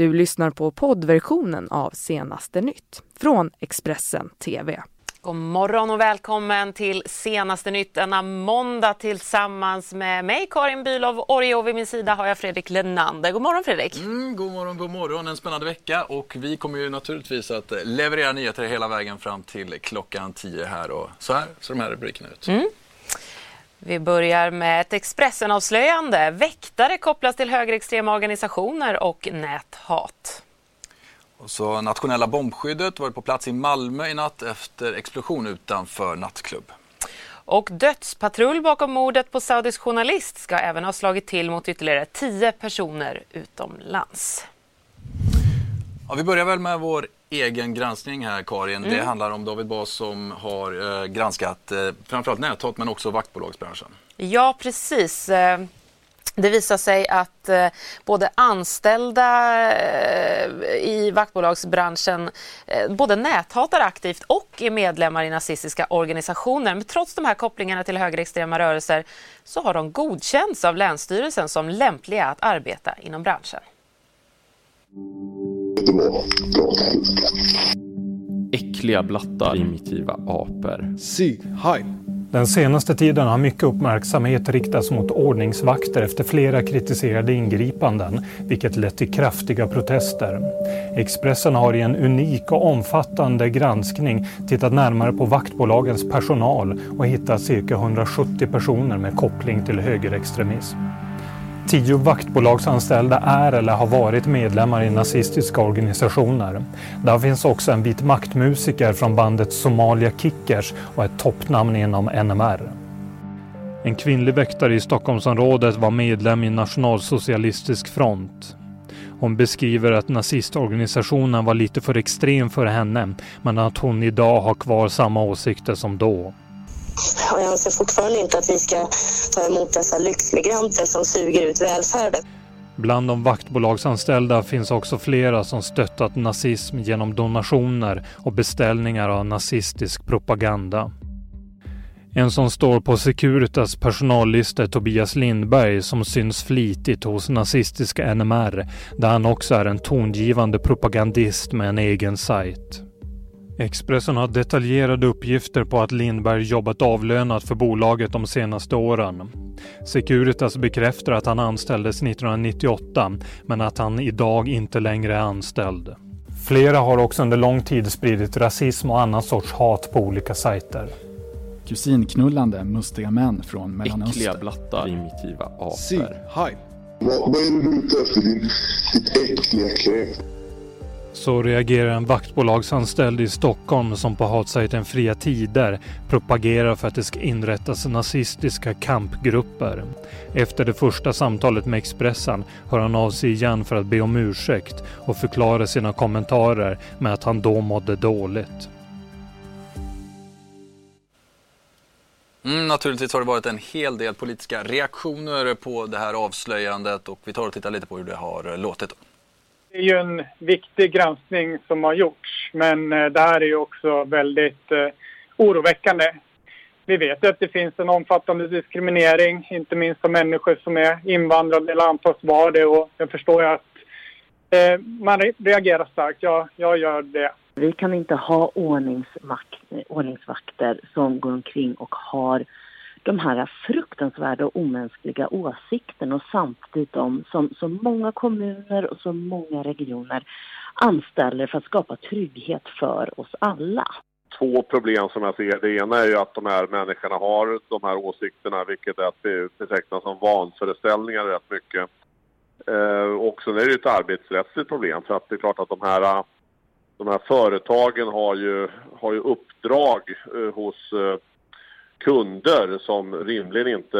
Du lyssnar på poddversionen av Senaste nytt från Expressen TV. God morgon och välkommen till senaste nytt denna måndag tillsammans med mig Karin Bülow Orje och vid min sida har jag Fredrik Lennander. God morgon Fredrik! Mm, god morgon, god morgon. En spännande vecka och vi kommer ju naturligtvis att leverera nyheter hela vägen fram till klockan 10 här och så här ser de här rubrikerna ut. Mm. Vi börjar med ett Expressen-avslöjande. Väktare kopplas till högerextrema organisationer och näthat. Och så nationella bombskyddet var på plats i Malmö i natt efter explosion utanför nattklubb. Och dödspatrull bakom mordet på saudisk journalist ska även ha slagit till mot ytterligare tio personer utomlands. Ja, vi börjar väl med vår egen granskning här Karin. Mm. Det handlar om David Bas som har eh, granskat eh, framförallt näthat men också vaktbolagsbranschen. Ja precis. Eh, det visar sig att eh, både anställda eh, i vaktbolagsbranschen eh, både näthatar aktivt och är medlemmar i nazistiska organisationer. Men trots de här kopplingarna till högerextrema rörelser så har de godkänts av Länsstyrelsen som lämpliga att arbeta inom branschen. Äckliga blattar, primitiva apor. Sieg Heil. Den senaste tiden har mycket uppmärksamhet riktats mot ordningsvakter efter flera kritiserade ingripanden, vilket lett till kraftiga protester. Expressen har i en unik och omfattande granskning tittat närmare på vaktbolagens personal och hittat cirka 170 personer med koppling till högerextremism. Tio vaktbolagsanställda är eller har varit medlemmar i nazistiska organisationer. Där finns också en vit maktmusiker från bandet Somalia Kickers och ett toppnamn inom NMR. En kvinnlig väktare i Stockholmsområdet var medlem i Nationalsocialistisk front. Hon beskriver att nazistorganisationen var lite för extrem för henne men att hon idag har kvar samma åsikter som då. Och jag anser fortfarande inte att vi ska ta emot dessa lyxmigranter som suger ut välfärden. Bland de vaktbolagsanställda finns också flera som stöttat nazism genom donationer och beställningar av nazistisk propaganda. En som står på Securitas personallista är Tobias Lindberg som syns flitigt hos nazistiska NMR där han också är en tongivande propagandist med en egen sajt. Expressen har detaljerade uppgifter på att Lindberg jobbat avlönat för bolaget de senaste åren. Securitas bekräftar att han anställdes 1998 men att han idag inte längre är anställd. Flera har också under lång tid spridit rasism och annan sorts hat på olika sajter. Kusinknullande mustiga män från Mellanöstern. Äckliga blattar, primitiva apor. Heil. Vad, vad är du ute efter din, ditt äckliga kräk? Så reagerar en vaktbolagsanställd i Stockholm som på hatsajten Fria Tider propagerar för att det ska inrättas nazistiska kampgrupper. Efter det första samtalet med Expressen hör han av sig igen för att be om ursäkt och förklara sina kommentarer med att han då mådde dåligt. Mm, naturligtvis har det varit en hel del politiska reaktioner på det här avslöjandet och vi tar och tittar lite på hur det har låtit. Det är ju en viktig granskning som har gjorts, men eh, det här är ju också väldigt eh, oroväckande. Vi vet ju att det finns en omfattande diskriminering, inte minst av människor som är invandrade eller antas vara det. Och jag förstår ju att eh, man reagerar starkt. Ja, jag gör det. Vi kan inte ha ordningsvakter som går omkring och har de här fruktansvärda och omänskliga åsikterna och samtidigt de som så många kommuner och så många regioner anställer för att skapa trygghet för oss alla. Två problem som jag ser. Det ena är ju att de här människorna har de här åsikterna vilket är att betecknas som vanföreställningar rätt mycket. Eh, och sen är det ju ett arbetsrättsligt problem för att det är klart att de här, de här företagen har ju, har ju uppdrag eh, hos eh, kunder som rimligen inte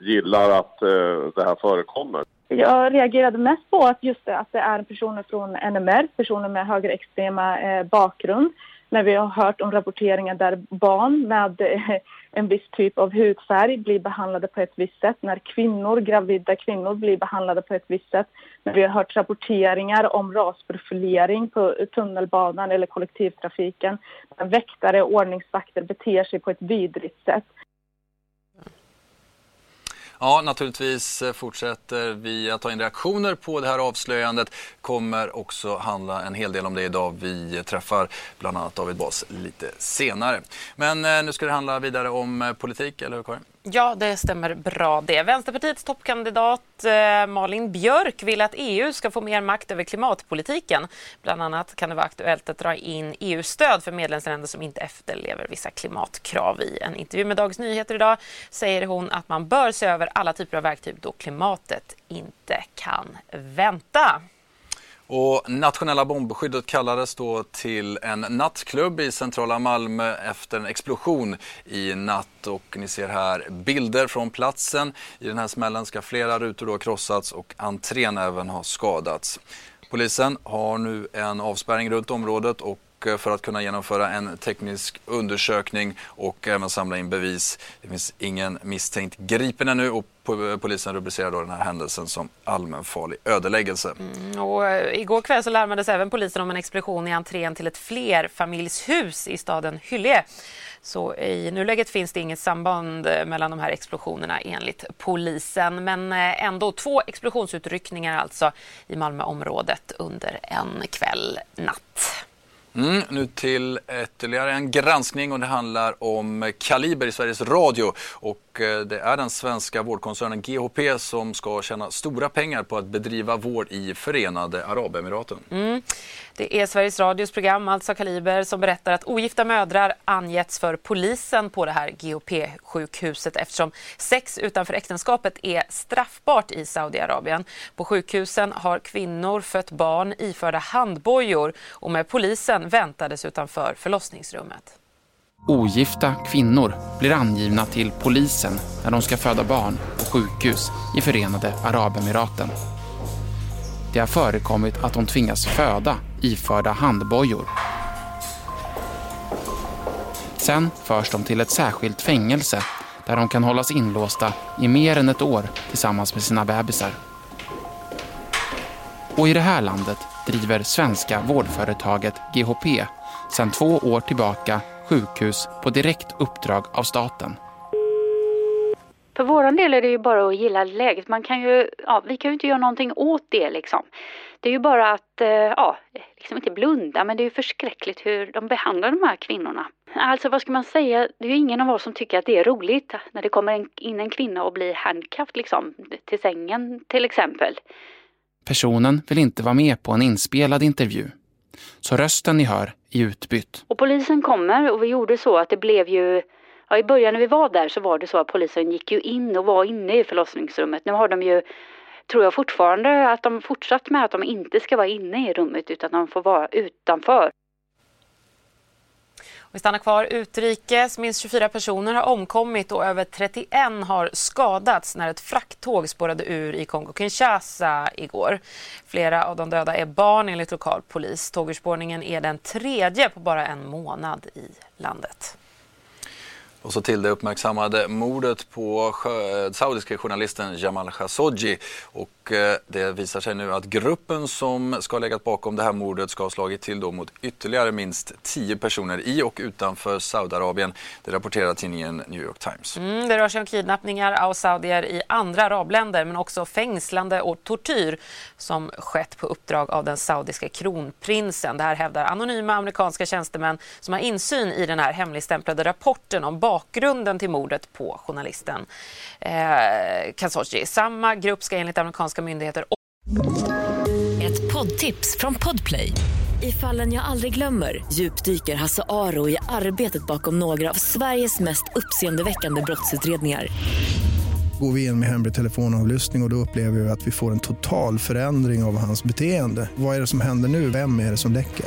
gillar att eh, det här förekommer. Jag reagerade mest på att just det, att det är personer från NMR, personer med högerextrema eh, bakgrund. När vi har hört om rapporteringar där barn med eh, en viss typ av hudfärg blir behandlade på ett visst sätt, när kvinnor, gravida kvinnor blir behandlade på ett visst sätt. När vi har hört rapporteringar om rasprofilering på tunnelbanan eller kollektivtrafiken, väktare och ordningsvakter beter sig på ett vidrigt sätt. Ja, naturligtvis eh, fortsätter vi att ta in reaktioner på det här avslöjandet. Kommer också handla en hel del om det idag. Vi träffar bland annat David Bas lite senare. Men eh, nu ska det handla vidare om eh, politik, eller hur Karin? Ja, det stämmer bra det. Vänsterpartiets toppkandidat eh, Malin Björk vill att EU ska få mer makt över klimatpolitiken. Bland annat kan det vara aktuellt att dra in EU-stöd för medlemsländer som inte efterlever vissa klimatkrav. I en intervju med Dagens Nyheter idag säger hon att man bör se över alla typer av verktyg då klimatet inte kan vänta. Och nationella bombskyddet kallades då till en nattklubb i centrala Malmö efter en explosion i natt. Och ni ser här bilder från platsen. I den här smällen ska flera rutor då krossats och entrén även ha skadats. Polisen har nu en avspärrning runt området och Eh, för att kunna genomföra en teknisk undersökning och även samla in bevis. Det finns ingen misstänkt gripen ännu och polisen rubricerar då den här händelsen som allmänfarlig ödeläggelse. Mm, och eh, igår kväll så larmades även polisen om en explosion i entrén till ett flerfamiljshus i staden Hyllie. Så i nuläget finns det inget samband eh, mellan de här explosionerna enligt polisen. Men ändå två explosionsutryckningar alltså i Malmöområdet under en kväll natt. Mm, nu till ytterligare en granskning och det handlar om Kaliber i Sveriges Radio. Och eh, det är den svenska vårdkoncernen GHP som ska tjäna stora pengar på att bedriva vård i Förenade Arabemiraten. Mm. Det är Sveriges Radios program, alltså Kaliber, som berättar att ogifta mödrar angetts för polisen på det här GHP-sjukhuset eftersom sex utanför äktenskapet är straffbart i Saudiarabien. På sjukhusen har kvinnor fött barn iförda handbojor och med polisen väntades utanför förlossningsrummet. Ogifta kvinnor blir angivna till polisen när de ska föda barn på sjukhus i Förenade Arabemiraten. Det har förekommit att de tvingas föda iförda handbojor. Sen förs de till ett särskilt fängelse där de kan hållas inlåsta i mer än ett år tillsammans med sina bebisar. Och i det här landet driver svenska vårdföretaget GHP sedan två år tillbaka sjukhus på direkt uppdrag av staten. För vår del är det ju bara att gilla läget. Man kan ju, ja, vi kan ju inte göra någonting åt det liksom. Det är ju bara att, eh, ja, liksom inte blunda, men det är ju förskräckligt hur de behandlar de här kvinnorna. Alltså vad ska man säga, det är ju ingen av oss som tycker att det är roligt när det kommer in en kvinna och blir handcuffed liksom, till sängen till exempel. Personen vill inte vara med på en inspelad intervju. Så rösten ni hör är utbytt. Och polisen kommer och vi gjorde så att det blev ju Ja, I början när vi var där så var det så att polisen gick ju in och var inne i förlossningsrummet. Nu har de ju, tror jag fortfarande, att de fortsatt med att de inte ska vara inne i rummet utan de får vara utanför. Vi stannar kvar utrikes. Minst 24 personer har omkommit och över 31 har skadats när ett frakttåg spårade ur i Kongo-Kinshasa igår. Flera av de döda är barn enligt lokal polis. Tågurspårningen är den tredje på bara en månad i landet. Och så till det uppmärksammade mordet på eh, saudiske journalisten Jamal Khashoggi. Och eh, det visar sig nu att gruppen som ska ha legat bakom det här mordet ska ha slagit till då mot ytterligare minst tio personer i och utanför Saudiarabien. Det rapporterar tidningen New York Times. Mm, det rör sig om kidnappningar av saudier i andra arabländer men också fängslande och tortyr som skett på uppdrag av den saudiska kronprinsen. Det här hävdar anonyma amerikanska tjänstemän som har insyn i den här hemligstämplade rapporten om bakgrunden till mordet på journalisten eh, Khashoggi. Samma grupp ska enligt amerikanska myndigheter... Ett poddtips från Podplay. I fallen jag aldrig glömmer djupdyker Hasse Aro i arbetet bakom några av Sveriges mest uppseendeväckande brottsutredningar går vi in med hemlig telefonavlyssning och, och då upplever vi att vi får en total förändring av hans beteende. Vad är det som händer nu? Vem är det som läcker?